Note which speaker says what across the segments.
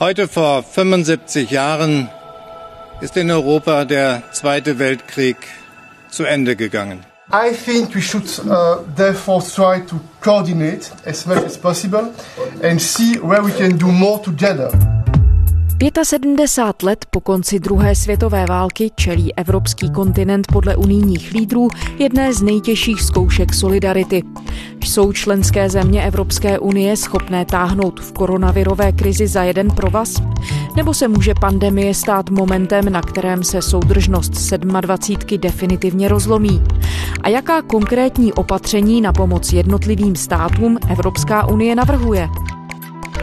Speaker 1: Heute vor 75 Jahren ist in Europa der Zweite Weltkrieg zu Ende gegangen.
Speaker 2: I think we should uh, therefore try to coordinate as much as possible and see where we can do more together.
Speaker 3: 75 let po konci druhé světové války čelí evropský kontinent podle unijních lídrů jedné z nejtěžších zkoušek solidarity. Jsou členské země Evropské unie schopné táhnout v koronavirové krizi za jeden provaz? Nebo se může pandemie stát momentem, na kterém se soudržnost 27 definitivně rozlomí? A jaká konkrétní opatření na pomoc jednotlivým státům Evropská unie navrhuje?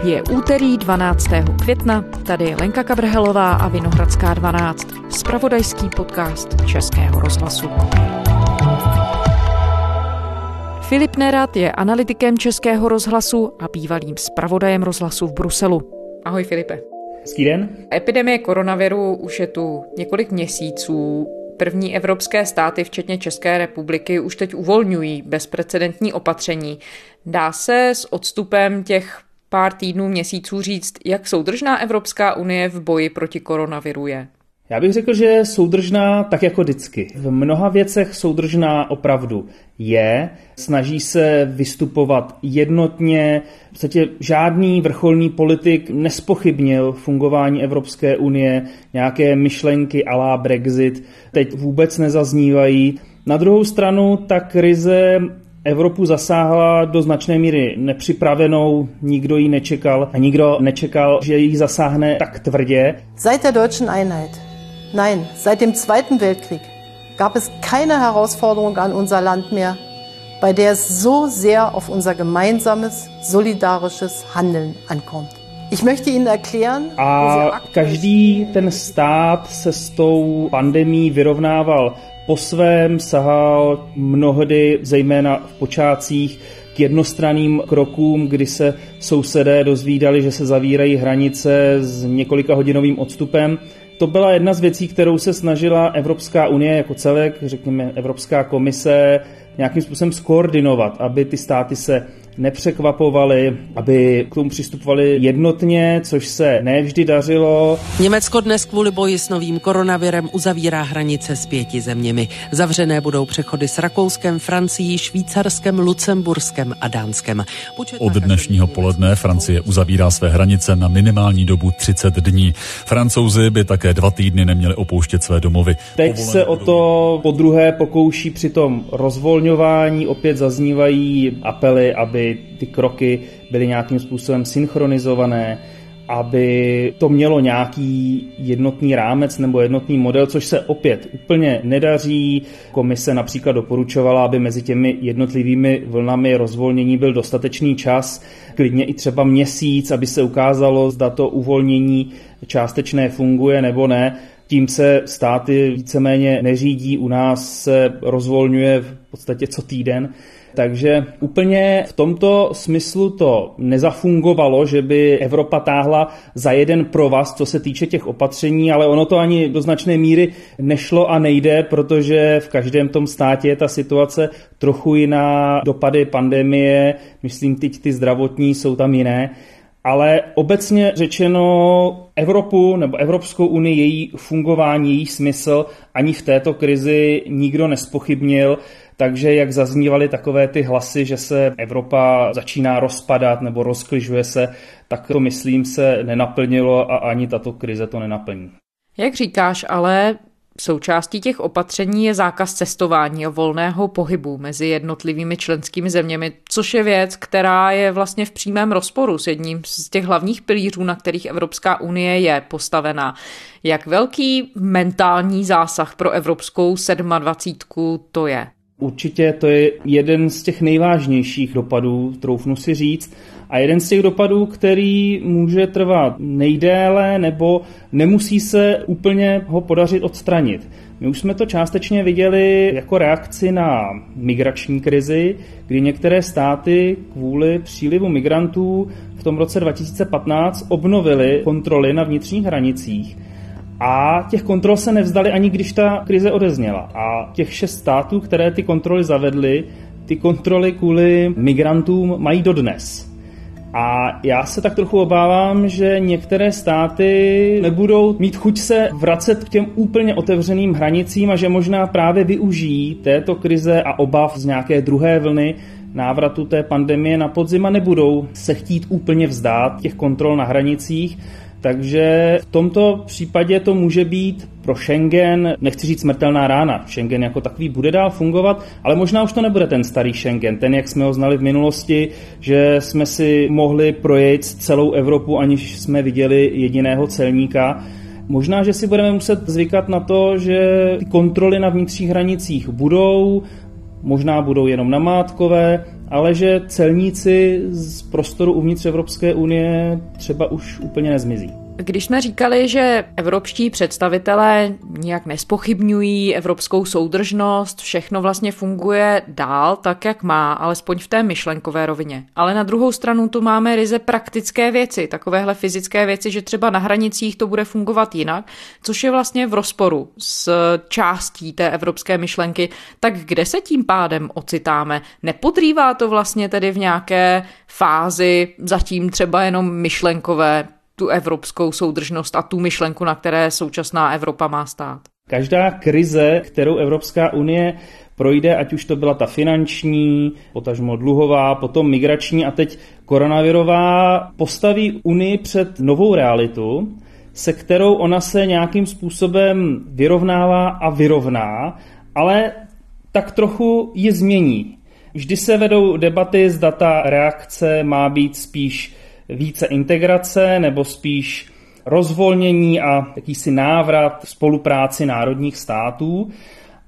Speaker 3: Je úterý 12. května, tady je Lenka Kabrhelová a Vinohradská 12, spravodajský podcast Českého rozhlasu. Filip Nerat je analytikem Českého rozhlasu a bývalým zpravodajem rozhlasu v Bruselu. Ahoj Filipe.
Speaker 4: Hezký den.
Speaker 3: Epidemie koronaviru už je tu několik měsíců. První evropské státy, včetně České republiky, už teď uvolňují bezprecedentní opatření. Dá se s odstupem těch pár týdnů, měsíců říct, jak soudržná Evropská unie v boji proti koronaviru je?
Speaker 4: Já bych řekl, že je soudržná tak jako vždycky. V mnoha věcech soudržná opravdu je. Snaží se vystupovat jednotně. V podstatě žádný vrcholný politik nespochybnil fungování Evropské unie. Nějaké myšlenky alá Brexit teď vůbec nezaznívají. Na druhou stranu ta krize Evropu zasáhla do značné míry nepřipravenou, nikdo ji nečekal a nikdo nečekal, že ji zasáhne tak tvrdě.
Speaker 5: Seit der deutschen Einheit, nein, seit dem Zweiten Weltkrieg gab es keine Herausforderung an unser Land mehr, bei der es so sehr auf unser gemeinsames, solidarisches Handeln ankommt. Ich möchte Ihnen erklären,
Speaker 4: a každý ten stát se s tou pandemí vyrovnával po svém sahal mnohdy, zejména v počátcích, k jednostranným krokům, kdy se sousedé dozvídali, že se zavírají hranice s několika hodinovým odstupem. To byla jedna z věcí, kterou se snažila Evropská unie jako celek, řekněme Evropská komise, nějakým způsobem skoordinovat, aby ty státy se nepřekvapovali, aby k tomu přistupovali jednotně, což se nevždy dařilo.
Speaker 6: Německo dnes kvůli boji s novým koronavirem uzavírá hranice s pěti zeměmi. Zavřené budou přechody s Rakouskem, Francií, Švýcarskem, Lucemburskem a Dánskem.
Speaker 7: Počet Od dnešního poledne Francie uzavírá své hranice na minimální dobu 30 dní. Francouzi by také dva týdny neměli opouštět své domovy.
Speaker 4: Teď se o to po druhé pokouší při tom rozvolňování. Opět zaznívají apely, aby ty kroky byly nějakým způsobem synchronizované, aby to mělo nějaký jednotný rámec nebo jednotný model, což se opět úplně nedaří. Komise například doporučovala, aby mezi těmi jednotlivými vlnami rozvolnění byl dostatečný čas, klidně i třeba měsíc, aby se ukázalo, zda to uvolnění částečné funguje nebo ne. Tím se státy víceméně neřídí, u nás se rozvolňuje v podstatě co týden. Takže úplně v tomto smyslu to nezafungovalo, že by Evropa táhla za jeden provaz, co se týče těch opatření, ale ono to ani do značné míry nešlo a nejde, protože v každém tom státě je ta situace trochu jiná, dopady pandemie, myslím teď ty zdravotní jsou tam jiné, ale obecně řečeno Evropu nebo Evropskou unii, její fungování, její smysl ani v této krizi nikdo nespochybnil. Takže jak zaznívaly takové ty hlasy, že se Evropa začíná rozpadat nebo rozkližuje se, tak to myslím se nenaplnilo a ani tato krize to nenaplní.
Speaker 3: Jak říkáš, ale Součástí těch opatření je zákaz cestování a volného pohybu mezi jednotlivými členskými zeměmi, což je věc, která je vlastně v přímém rozporu s jedním z těch hlavních pilířů, na kterých Evropská unie je postavená. Jak velký mentální zásah pro evropskou 27 to je?
Speaker 4: Určitě to je jeden z těch nejvážnějších dopadů, troufnu si říct, a jeden z těch dopadů, který může trvat nejdéle nebo nemusí se úplně ho podařit odstranit. My už jsme to částečně viděli jako reakci na migrační krizi, kdy některé státy kvůli přílivu migrantů v tom roce 2015 obnovily kontroly na vnitřních hranicích a těch kontrol se nevzdali ani když ta krize odezněla. A těch šest států, které ty kontroly zavedly, ty kontroly kvůli migrantům mají dodnes. A já se tak trochu obávám, že některé státy nebudou mít chuť se vracet k těm úplně otevřeným hranicím a že možná právě využijí této krize a obav z nějaké druhé vlny návratu té pandemie na podzim a nebudou se chtít úplně vzdát těch kontrol na hranicích takže v tomto případě to může být pro Schengen, nechci říct smrtelná rána, Schengen jako takový bude dál fungovat, ale možná už to nebude ten starý Schengen, ten, jak jsme ho znali v minulosti, že jsme si mohli projet celou Evropu, aniž jsme viděli jediného celníka. Možná, že si budeme muset zvykat na to, že kontroly na vnitřních hranicích budou, možná budou jenom namátkové, ale že celníci z prostoru uvnitř Evropské unie třeba už úplně nezmizí.
Speaker 3: Když jsme říkali, že evropští představitelé nijak nespochybňují evropskou soudržnost, všechno vlastně funguje dál tak, jak má, alespoň v té myšlenkové rovině. Ale na druhou stranu tu máme ryze praktické věci, takovéhle fyzické věci, že třeba na hranicích to bude fungovat jinak, což je vlastně v rozporu s částí té evropské myšlenky. Tak kde se tím pádem ocitáme? Nepodrývá to vlastně tedy v nějaké fázi zatím třeba jenom myšlenkové tu evropskou soudržnost a tu myšlenku, na které současná Evropa má stát.
Speaker 4: Každá krize, kterou Evropská unie projde, ať už to byla ta finanční, potažmo dluhová, potom migrační a teď koronavirová, postaví Unii před novou realitu, se kterou ona se nějakým způsobem vyrovnává a vyrovná, ale tak trochu ji změní. Vždy se vedou debaty, zda ta reakce má být spíš více integrace nebo spíš rozvolnění a jakýsi návrat spolupráci národních států.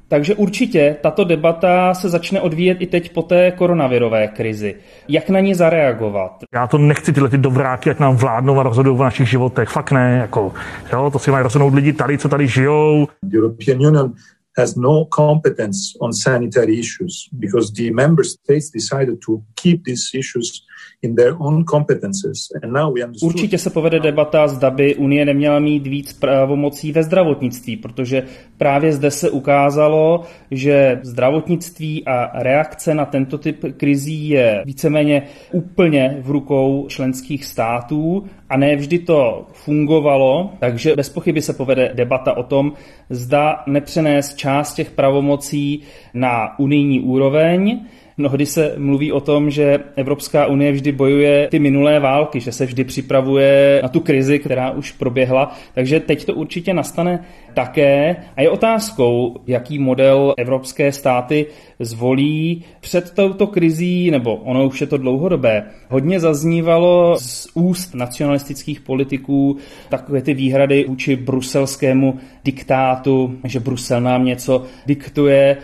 Speaker 4: Takže určitě tato debata se začne odvíjet i teď po té koronavirové krizi. Jak na ní zareagovat?
Speaker 8: Já to nechci tyhle ty dobráky, jak nám vládnou a rozhodují v našich životech. Fakt ne. Jako, jo, to si mají rozhodnout lidi tady, co tady žijou.
Speaker 9: European Union has no competence on sanitary issues because the member states decided to keep these issues in their own competences. And now we understood...
Speaker 4: Určitě se povede debata, zda by Unie neměla mít víc pravomocí ve zdravotnictví, protože právě zde se ukázalo, že zdravotnictví a reakce na tento typ krizí je víceméně úplně v rukou členských států a ne vždy to fungovalo, takže bez pochyby se povede debata o tom, zda nepřenést část těch pravomocí na unijní úroveň, Mnohdy se mluví o tom, že Evropská unie vždy bojuje ty minulé války, že se vždy připravuje na tu krizi, která už proběhla, takže teď to určitě nastane také. A je otázkou, jaký model evropské státy zvolí před touto krizí, nebo ono už je to dlouhodobé. Hodně zaznívalo z úst nacionalistických politiků takové ty výhrady vůči bruselskému diktátu, že Brusel nám něco diktuje.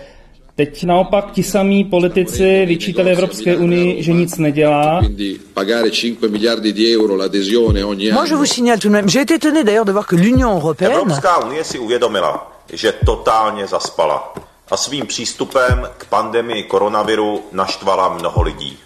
Speaker 4: Teď naopak ti samí politici vyčítali Evropské unii, že nic nedělá.
Speaker 10: Moi, je vous signale tout de même, j'ai été étonné d'ailleurs de voir que l'Union européenne...
Speaker 11: Evropská unie si uvědomila, že totálně zaspala a svým přístupem k pandemii koronaviru naštvala mnoho lidí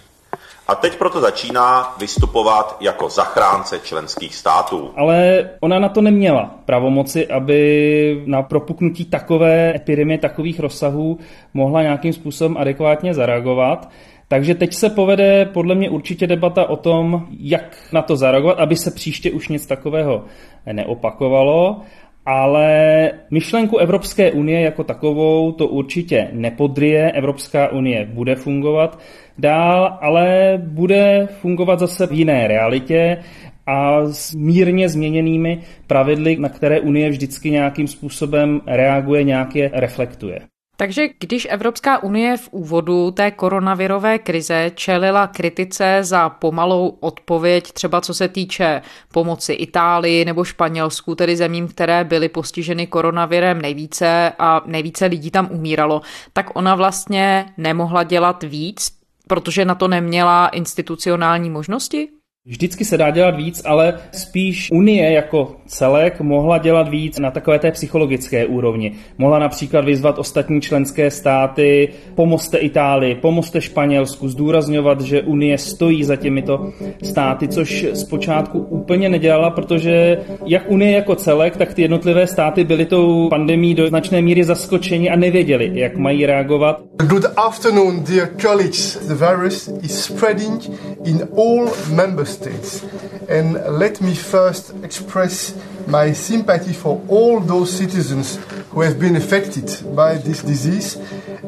Speaker 11: a teď proto začíná vystupovat jako zachránce členských států.
Speaker 4: Ale ona na to neměla pravomoci, aby na propuknutí takové epidemie, takových rozsahů mohla nějakým způsobem adekvátně zareagovat. Takže teď se povede podle mě určitě debata o tom, jak na to zareagovat, aby se příště už nic takového neopakovalo ale myšlenku Evropské unie jako takovou to určitě nepodryje. Evropská unie bude fungovat dál, ale bude fungovat zase v jiné realitě a s mírně změněnými pravidly, na které Unie vždycky nějakým způsobem reaguje, nějaké reflektuje.
Speaker 3: Takže když Evropská unie v úvodu té koronavirové krize čelila kritice za pomalou odpověď, třeba co se týče pomoci Itálii nebo Španělsku, tedy zemím, které byly postiženy koronavirem nejvíce a nejvíce lidí tam umíralo, tak ona vlastně nemohla dělat víc, protože na to neměla institucionální možnosti?
Speaker 4: Vždycky se dá dělat víc, ale spíš Unie jako celek mohla dělat víc na takové té psychologické úrovni. Mohla například vyzvat ostatní členské státy, pomozte Itálii, pomozte Španělsku, zdůrazňovat, že Unie stojí za těmito státy, což zpočátku úplně nedělala, protože jak Unie jako celek, tak ty jednotlivé státy byly tou pandemí do značné míry zaskočeni a nevěděli, jak mají reagovat.
Speaker 2: Good afternoon, dear colleagues. The virus is spreading in all member states. And let me first express my sympathy for all those citizens who have been affected by this disease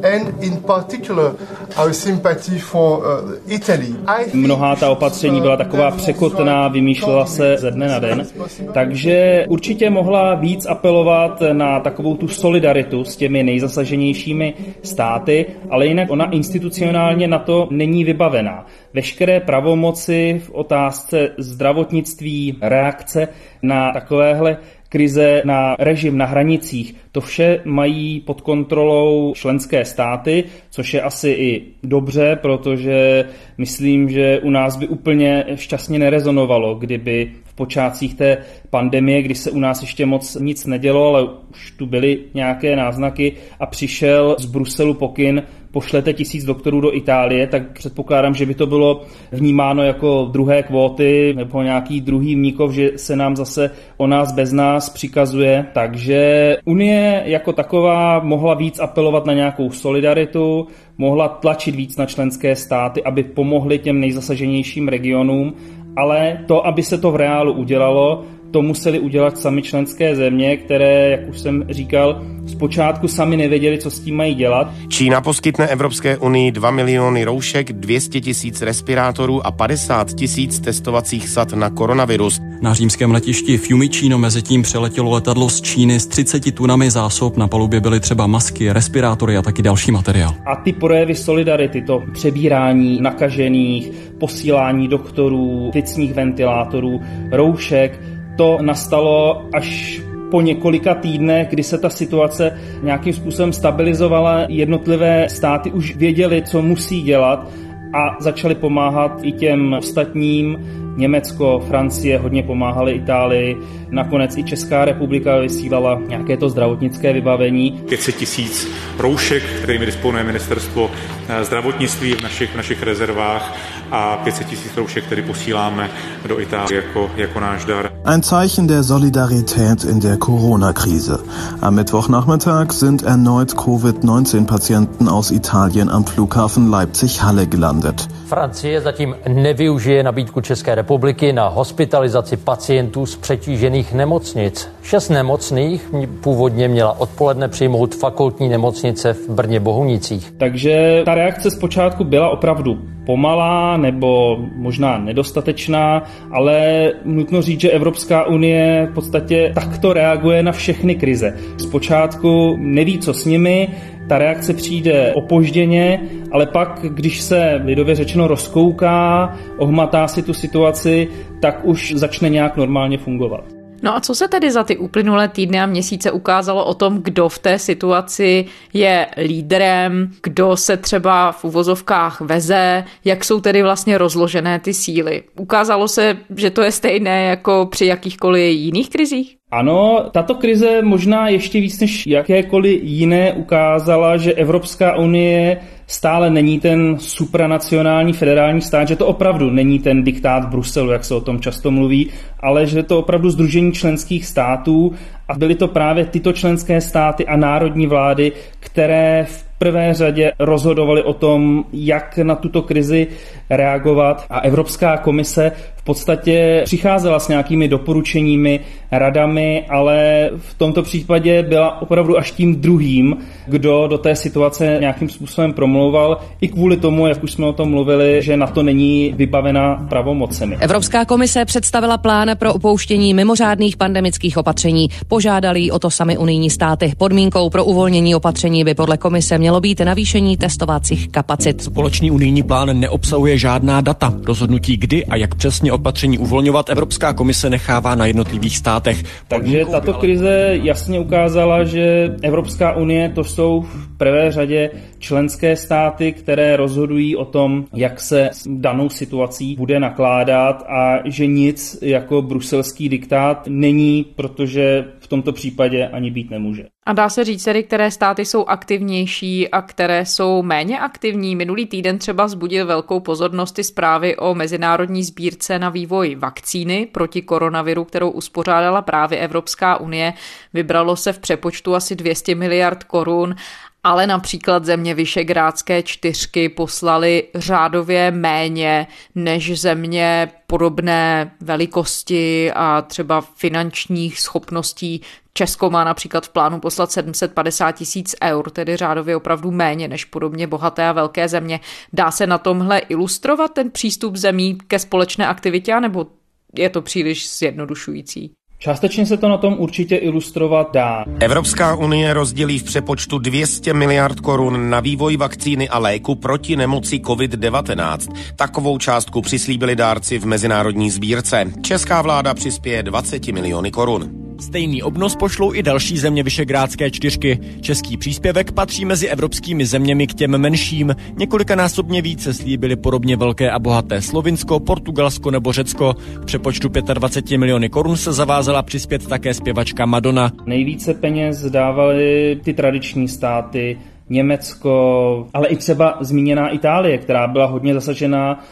Speaker 2: and in particular our sympathy for uh, Italy.
Speaker 4: Mnohá ta opatření byla taková překotná, vymýšlela se ze dne na den, takže určitě mohla víc apelovat na takovou tu solidaritu s těmi nejzasaženějšími státy, ale jinak ona institucionálně na to není vybavená. Veškeré pravomoci v otázce zdravotnictví, reakce na takovéhle krize, na režim na hranicích, to vše mají pod kontrolou členské státy, což je asi i dobře, protože myslím, že u nás by úplně šťastně nerezonovalo, kdyby v počátcích té pandemie, kdy se u nás ještě moc nic nedělo, ale už tu byly nějaké náznaky a přišel z Bruselu pokyn, pošlete tisíc doktorů do Itálie, tak předpokládám, že by to bylo vnímáno jako druhé kvóty nebo nějaký druhý mníkov, že se nám zase o nás bez nás přikazuje. Takže Unie jako taková mohla víc apelovat na nějakou solidaritu, mohla tlačit víc na členské státy, aby pomohly těm nejzasaženějším regionům, ale to, aby se to v reálu udělalo, to museli udělat sami členské země, které, jak už jsem říkal, zpočátku sami nevěděli, co s tím mají dělat.
Speaker 12: Čína poskytne Evropské unii 2 miliony roušek, 200 tisíc respirátorů a 50 tisíc testovacích sad na koronavirus.
Speaker 13: Na římském letišti Fiumicino mezi tím přeletělo letadlo z Číny s 30 tunami zásob. Na palubě byly třeba masky, respirátory a taky další materiál.
Speaker 4: A ty projevy solidarity, to přebírání nakažených, posílání doktorů, plicních ventilátorů, roušek, to nastalo až po několika týdnech, kdy se ta situace nějakým způsobem stabilizovala, jednotlivé státy už věděli, co musí dělat a začali pomáhat i těm ostatním. Německo, Francie hodně pomáhaly Itálii, nakonec i Česká republika vysílala nějaké to zdravotnické vybavení.
Speaker 14: 500 tisíc roušek, kterými disponuje ministerstvo eh, zdravotnictví v našich, v našich rezervách a 500 tisíc roušek, které posíláme do Itálie jako, jako náš dar.
Speaker 15: Ein Zeichen der Solidarität in der Corona-Krise. Am Mittwochnachmittag sind erneut Covid-19-Patienten aus Italien am Flughafen Leipzig-Halle gelandet.
Speaker 16: Francie zatím nevyužije nabídku České republiky na hospitalizaci pacientů z přetížených nemocnic. Šest nemocných původně měla odpoledne přijmout fakultní nemocnice v Brně Bohunicích.
Speaker 4: Takže ta reakce zpočátku byla opravdu pomalá nebo možná nedostatečná, ale nutno říct, že Evropská unie v podstatě takto reaguje na všechny krize. Zpočátku neví, co s nimi, ta reakce přijde opožděně, ale pak, když se lidově řečeno rozkouká, ohmatá si tu situaci, tak už začne nějak normálně fungovat.
Speaker 3: No a co se tedy za ty uplynulé týdny a měsíce ukázalo o tom, kdo v té situaci je lídrem, kdo se třeba v uvozovkách veze, jak jsou tedy vlastně rozložené ty síly? Ukázalo se, že to je stejné jako při jakýchkoliv jiných krizích?
Speaker 4: Ano, tato krize možná ještě víc než jakékoliv jiné ukázala, že Evropská unie stále není ten supranacionální federální stát, že to opravdu není ten diktát Bruselu, jak se o tom často mluví, ale že to opravdu združení členských států a byly to právě tyto členské státy a národní vlády, které v prvé řadě rozhodovali o tom, jak na tuto krizi reagovat. A Evropská komise v podstatě přicházela s nějakými doporučeními, radami, ale v tomto případě byla opravdu až tím druhým, kdo do té situace nějakým způsobem promlouval, i kvůli tomu, jak už jsme o tom mluvili, že na to není vybavena pravomocemi.
Speaker 6: Evropská komise představila plán pro opouštění mimořádných pandemických opatření. Požádali o to sami unijní státy. Podmínkou pro uvolnění opatření by podle komise mělo být navýšení testovacích kapacit.
Speaker 17: Společný unijní plán neobsahuje žádná data. Rozhodnutí kdy a jak přesně opatření uvolňovat Evropská komise nechává na jednotlivých státech.
Speaker 4: Takže tato krize jasně ukázala, že Evropská unie to jsou v prvé řadě členské státy, které rozhodují o tom, jak se s danou situací bude nakládat a že nic jako bruselský diktát není, protože v tomto případě ani být nemůže.
Speaker 3: A dá se říct tedy, které státy jsou aktivnější a které jsou méně aktivní. Minulý týden třeba zbudil velkou pozornost i zprávy o mezinárodní sbírce na vývoj vakcíny proti koronaviru, kterou uspořádala právě Evropská unie. Vybralo se v přepočtu asi 200 miliard korun ale například země Vyšegrádské čtyřky poslali řádově méně než země podobné velikosti a třeba finančních schopností. Česko má například v plánu poslat 750 tisíc eur, tedy řádově opravdu méně než podobně bohaté a velké země. Dá se na tomhle ilustrovat ten přístup zemí ke společné aktivitě, nebo je to příliš zjednodušující?
Speaker 4: Částečně se to na tom určitě ilustrovat dá.
Speaker 12: Evropská unie rozdělí v přepočtu 200 miliard korun na vývoj vakcíny a léku proti nemoci COVID-19. Takovou částku přislíbili dárci v mezinárodní sbírce. Česká vláda přispěje 20 miliony korun.
Speaker 17: Stejný obnos pošlou i další země Vyšegrádské čtyřky. Český příspěvek patří mezi evropskými zeměmi k těm menším. Několikanásobně více slíbili podobně velké a bohaté Slovinsko, Portugalsko nebo Řecko. V přepočtu 25 miliony korun se zavázala přispět také zpěvačka Madonna.
Speaker 4: Nejvíce peněz dávaly ty tradiční státy, Německo, ale i třeba zmíněná Itálie, která byla hodně zasažená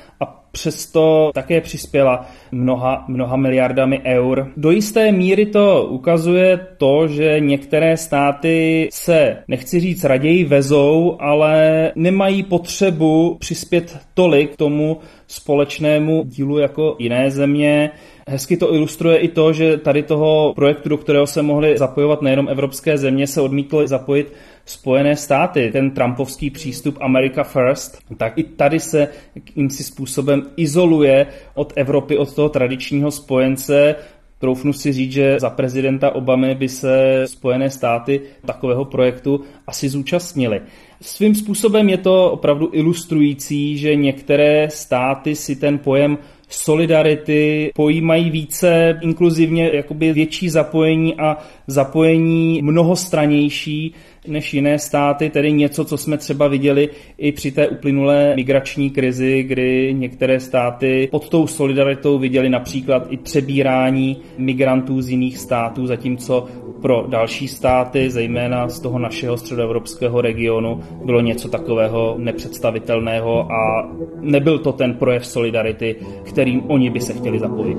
Speaker 4: přesto také přispěla mnoha, mnoha miliardami eur. Do jisté míry to ukazuje to, že některé státy se, nechci říct raději vezou, ale nemají potřebu přispět tolik tomu společnému dílu jako jiné země. Hezky to ilustruje i to, že tady toho projektu, do kterého se mohly zapojovat nejenom evropské země, se odmítlo zapojit Spojené státy, ten trumpovský přístup America First, tak i tady se jakýmsi způsobem izoluje od Evropy, od toho tradičního spojence, Troufnu si říct, že za prezidenta Obamy by se Spojené státy takového projektu asi zúčastnili. Svým způsobem je to opravdu ilustrující, že některé státy si ten pojem solidarity pojímají více inkluzivně jakoby větší zapojení a zapojení mnohostranější než jiné státy, tedy něco, co jsme třeba viděli i při té uplynulé migrační krizi, kdy některé státy pod tou solidaritou viděli například i přebírání migrantů z jiných států, zatímco pro další státy, zejména z toho našeho středoevropského regionu, bylo něco takového nepředstavitelného a nebyl to ten projev solidarity, kterým oni by se chtěli zapojit.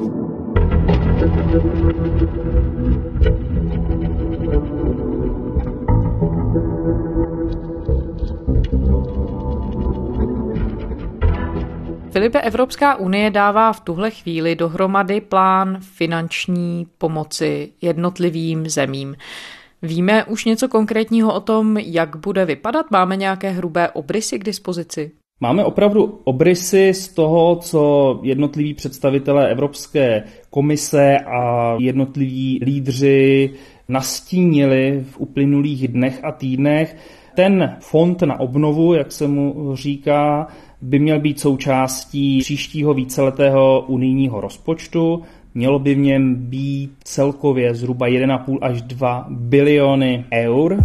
Speaker 3: Filipe, Evropská unie dává v tuhle chvíli dohromady plán finanční pomoci jednotlivým zemím. Víme už něco konkrétního o tom, jak bude vypadat? Máme nějaké hrubé obrysy k dispozici?
Speaker 4: Máme opravdu obrysy z toho, co jednotliví představitelé Evropské komise a jednotliví lídři nastínili v uplynulých dnech a týdnech. Ten fond na obnovu, jak se mu říká, by měl být součástí příštího víceletého unijního rozpočtu. Mělo by v něm být celkově zhruba 1,5 až 2 biliony eur.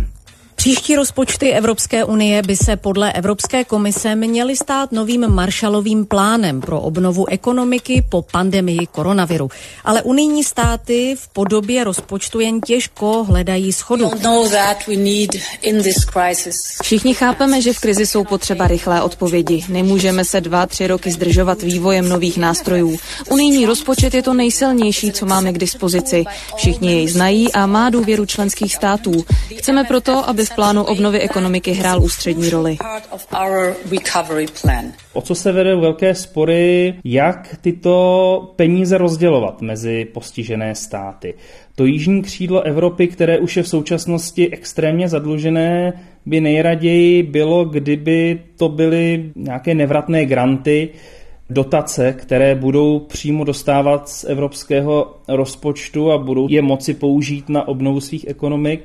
Speaker 6: Příští rozpočty Evropské unie by se podle Evropské komise měly stát novým Marshallovým plánem pro obnovu ekonomiky po pandemii koronaviru. Ale unijní státy v podobě rozpočtu jen těžko hledají schodu.
Speaker 18: Všichni chápeme, že v krizi jsou potřeba rychlé odpovědi. Nemůžeme se dva, tři roky zdržovat vývojem nových nástrojů. Unijní rozpočet je to nejsilnější, co máme k dispozici. Všichni jej znají a má důvěru členských států. Chceme proto, aby v plánu obnovy ekonomiky hrál ústřední roli.
Speaker 4: O co se vedou velké spory, jak tyto peníze rozdělovat mezi postižené státy. To jižní křídlo Evropy, které už je v současnosti extrémně zadlužené, by nejraději bylo, kdyby to byly nějaké nevratné granty, dotace, které budou přímo dostávat z evropského rozpočtu a budou je moci použít na obnovu svých ekonomik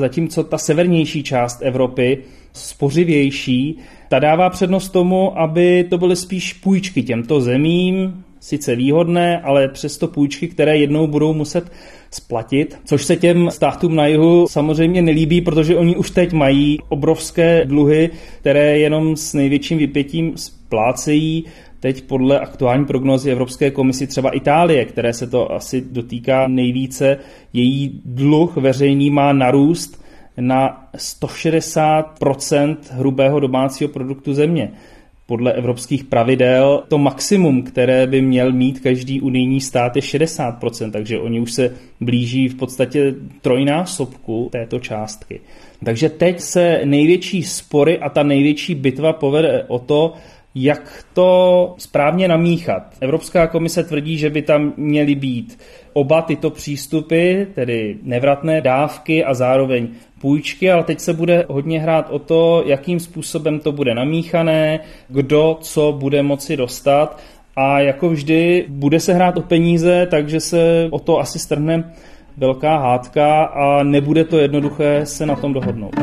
Speaker 4: zatímco ta severnější část Evropy, spořivější, ta dává přednost tomu, aby to byly spíš půjčky těmto zemím, sice výhodné, ale přesto půjčky, které jednou budou muset splatit, což se těm státům na jihu samozřejmě nelíbí, protože oni už teď mají obrovské dluhy, které jenom s největším vypětím splácejí teď podle aktuální prognozy Evropské komisi třeba Itálie, které se to asi dotýká nejvíce, její dluh veřejný má narůst na 160% hrubého domácího produktu země. podle evropských pravidel to maximum, které by měl mít každý unijní stát je 60%, takže oni už se blíží v podstatě trojnásobku této částky. Takže teď se největší spory a ta největší bitva povede o to, jak to správně namíchat. Evropská komise tvrdí, že by tam měly být oba tyto přístupy, tedy nevratné dávky a zároveň půjčky, ale teď se bude hodně hrát o to, jakým způsobem to bude namíchané, kdo co bude moci dostat a jako vždy bude se hrát o peníze, takže se o to asi strhne velká hádka a nebude to jednoduché se na tom dohodnout.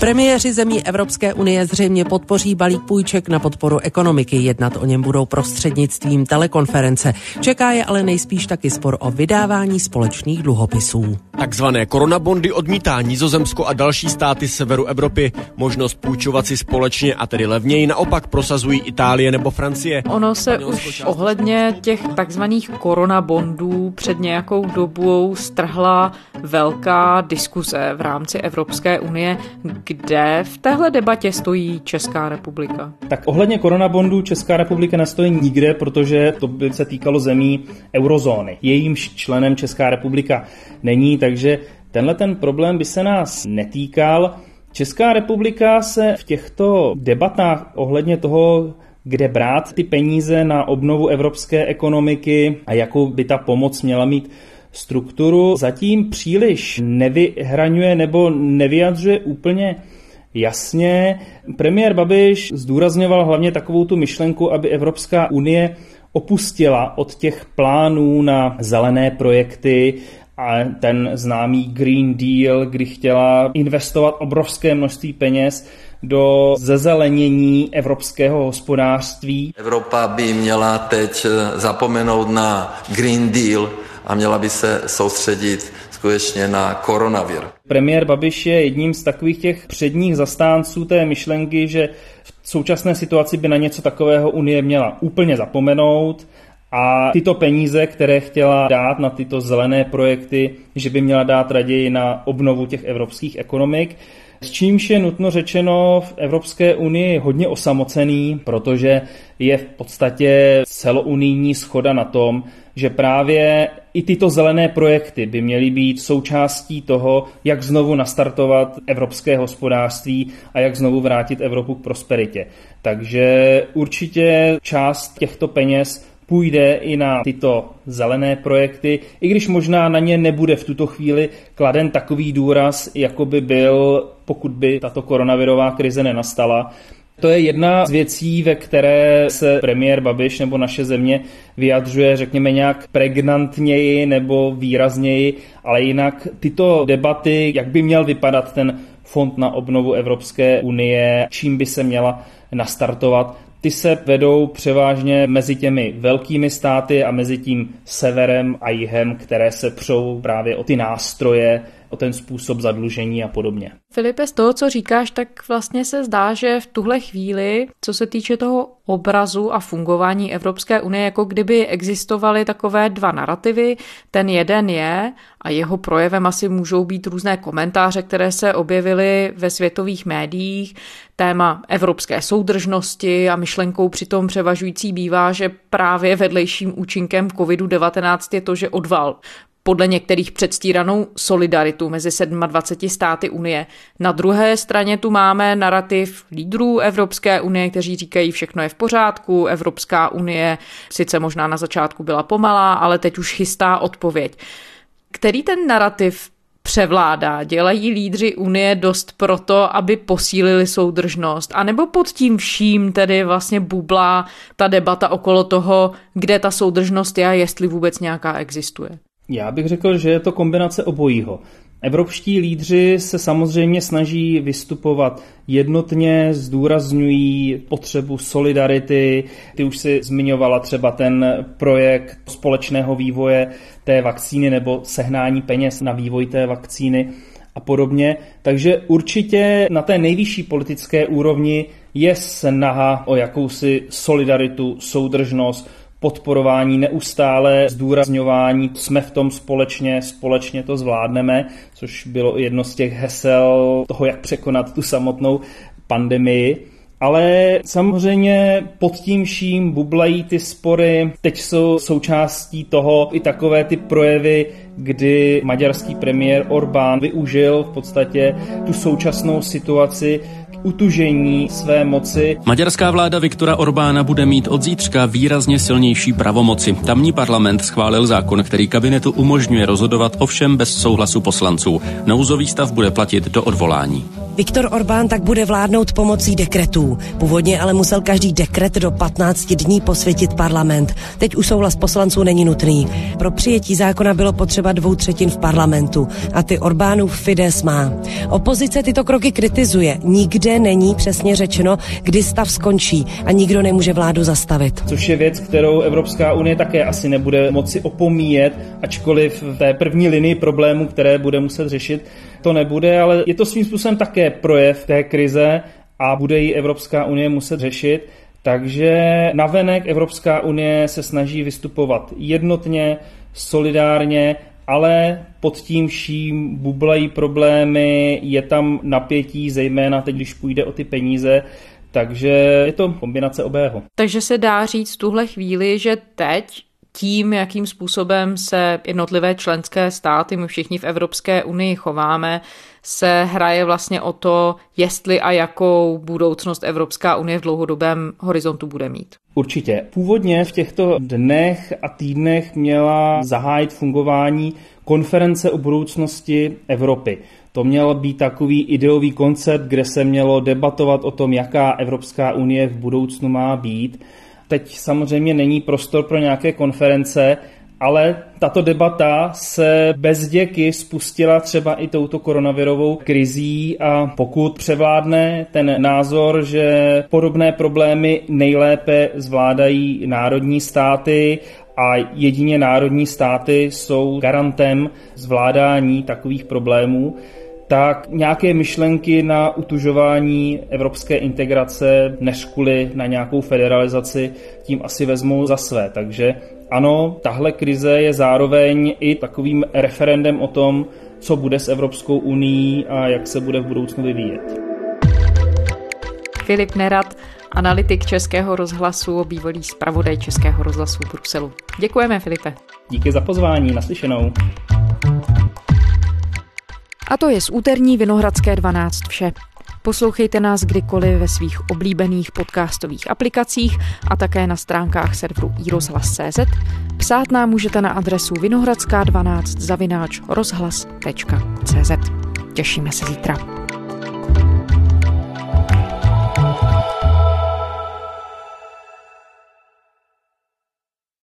Speaker 19: Premiéři zemí Evropské unie zřejmě podpoří balík půjček na podporu ekonomiky. Jednat o něm budou prostřednictvím telekonference. Čeká je ale nejspíš taky spor o vydávání společných dluhopisů.
Speaker 17: Takzvané koronabondy odmítá Nizozemsko a další státy severu Evropy. Možnost půjčovat si společně a tedy levněji naopak prosazují Itálie nebo Francie.
Speaker 3: Ono se už ohledně těch takzvaných koronabondů před nějakou dobou strhla velká diskuze v rámci Evropské unie, kde v téhle debatě stojí Česká republika?
Speaker 4: Tak ohledně koronabondů Česká republika nestojí nikde, protože to by se týkalo zemí eurozóny. Jejímž členem Česká republika není, takže tenhle ten problém by se nás netýkal. Česká republika se v těchto debatách ohledně toho, kde brát ty peníze na obnovu evropské ekonomiky a jakou by ta pomoc měla mít strukturu zatím příliš nevyhraňuje nebo nevyjadřuje úplně jasně. Premiér Babiš zdůrazňoval hlavně takovou tu myšlenku, aby Evropská unie opustila od těch plánů na zelené projekty a ten známý Green Deal, kdy chtěla investovat obrovské množství peněz do zezelenění evropského hospodářství.
Speaker 20: Evropa by měla teď zapomenout na Green Deal, a měla by se soustředit skutečně na koronavir.
Speaker 4: Premiér Babiš je jedním z takových těch předních zastánců té myšlenky, že v současné situaci by na něco takového Unie měla úplně zapomenout a tyto peníze, které chtěla dát na tyto zelené projekty, že by měla dát raději na obnovu těch evropských ekonomik. S čímž je nutno řečeno v Evropské unii hodně osamocený, protože je v podstatě celounijní schoda na tom, že právě i tyto zelené projekty by měly být součástí toho, jak znovu nastartovat evropské hospodářství a jak znovu vrátit Evropu k prosperitě. Takže určitě část těchto peněz půjde i na tyto zelené projekty, i když možná na ně nebude v tuto chvíli kladen takový důraz, jako by byl, pokud by tato koronavirová krize nenastala. To je jedna z věcí, ve které se premiér Babiš nebo naše země vyjadřuje, řekněme, nějak pregnantněji nebo výrazněji, ale jinak tyto debaty, jak by měl vypadat ten fond na obnovu Evropské unie, čím by se měla nastartovat, ty se vedou převážně mezi těmi velkými státy a mezi tím severem a jihem, které se přou právě o ty nástroje, o ten způsob zadlužení a podobně.
Speaker 3: Filipe, z toho, co říkáš, tak vlastně se zdá, že v tuhle chvíli, co se týče toho obrazu a fungování Evropské unie, jako kdyby existovaly takové dva narrativy. Ten jeden je, a jeho projevem asi můžou být různé komentáře, které se objevily ve světových médiích, téma evropské soudržnosti a myšlenkou přitom převažující bývá, že právě vedlejším účinkem COVID-19 je to, že odval podle některých předstíranou solidaritu mezi 27 státy Unie. Na druhé straně tu máme narrativ lídrů Evropské unie, kteří říkají, všechno je v pořádku, Evropská unie sice možná na začátku byla pomalá, ale teď už chystá odpověď. Který ten narrativ převládá? Dělají lídři Unie dost proto, aby posílili soudržnost? A nebo pod tím vším tedy vlastně bublá ta debata okolo toho, kde ta soudržnost je a jestli vůbec nějaká existuje?
Speaker 4: Já bych řekl, že je to kombinace obojího. Evropští lídři se samozřejmě snaží vystupovat jednotně, zdůrazňují potřebu solidarity. Ty už si zmiňovala třeba ten projekt společného vývoje té vakcíny nebo sehnání peněz na vývoj té vakcíny a podobně. Takže určitě na té nejvyšší politické úrovni je snaha o jakousi solidaritu, soudržnost, podporování, neustále zdůrazňování, jsme v tom společně, společně to zvládneme, což bylo jedno z těch hesel toho, jak překonat tu samotnou pandemii. Ale samozřejmě pod tím vším bublají ty spory. Teď jsou součástí toho i takové ty projevy, kdy maďarský premiér Orbán využil v podstatě tu současnou situaci utužení své moci.
Speaker 13: Maďarská vláda Viktora Orbána bude mít od zítřka výrazně silnější pravomoci. Tamní parlament schválil zákon, který kabinetu umožňuje rozhodovat ovšem bez souhlasu poslanců. Nouzový stav bude platit do odvolání.
Speaker 21: Viktor Orbán tak bude vládnout pomocí dekretů. Původně ale musel každý dekret do 15 dní posvětit parlament. Teď už souhlas poslanců není nutný. Pro přijetí zákona bylo potřeba dvou třetin v parlamentu a ty Orbánův Fides má. Opozice tyto kroky kritizuje. Nikde není přesně řečeno, kdy stav skončí a nikdo nemůže vládu zastavit.
Speaker 4: Což je věc, kterou Evropská unie také asi nebude moci opomíjet, ačkoliv v té první linii problémů, které bude muset řešit, to nebude, ale je to svým způsobem také projev té krize a bude ji Evropská unie muset řešit. Takže navenek Evropská unie se snaží vystupovat jednotně, solidárně, ale pod tím vším bublají problémy, je tam napětí, zejména teď, když půjde o ty peníze, takže je to kombinace obého.
Speaker 3: Takže se dá říct v tuhle chvíli, že teď tím, jakým způsobem se jednotlivé členské státy, my všichni v Evropské unii chováme, se hraje vlastně o to, jestli a jakou budoucnost Evropská unie v dlouhodobém horizontu bude mít.
Speaker 4: Určitě. Původně v těchto dnech a týdnech měla zahájit fungování konference o budoucnosti Evropy. To měl být takový ideový koncept, kde se mělo debatovat o tom, jaká Evropská unie v budoucnu má být. Teď samozřejmě není prostor pro nějaké konference, ale tato debata se bez děky spustila třeba i touto koronavirovou krizí a pokud převládne ten názor, že podobné problémy nejlépe zvládají národní státy a jedině národní státy jsou garantem zvládání takových problémů, tak nějaké myšlenky na utužování evropské integrace než kvůli na nějakou federalizaci tím asi vezmou za své. Takže ano, tahle krize je zároveň i takovým referendem o tom, co bude s Evropskou unii a jak se bude v budoucnu vyvíjet.
Speaker 3: Filip Nerad, analytik Českého rozhlasu, bývalý zpravodaj Českého rozhlasu v Bruselu. Děkujeme, Filipe.
Speaker 4: Díky za pozvání, naslyšenou.
Speaker 3: A to je z úterní Vinohradské 12 vše. Poslouchejte nás kdykoliv ve svých oblíbených podcastových aplikacích a také na stránkách serveru iRozhlas.cz. Psát nám můžete na adresu vinohradská12 zavináč rozhlas.cz. Těšíme se zítra.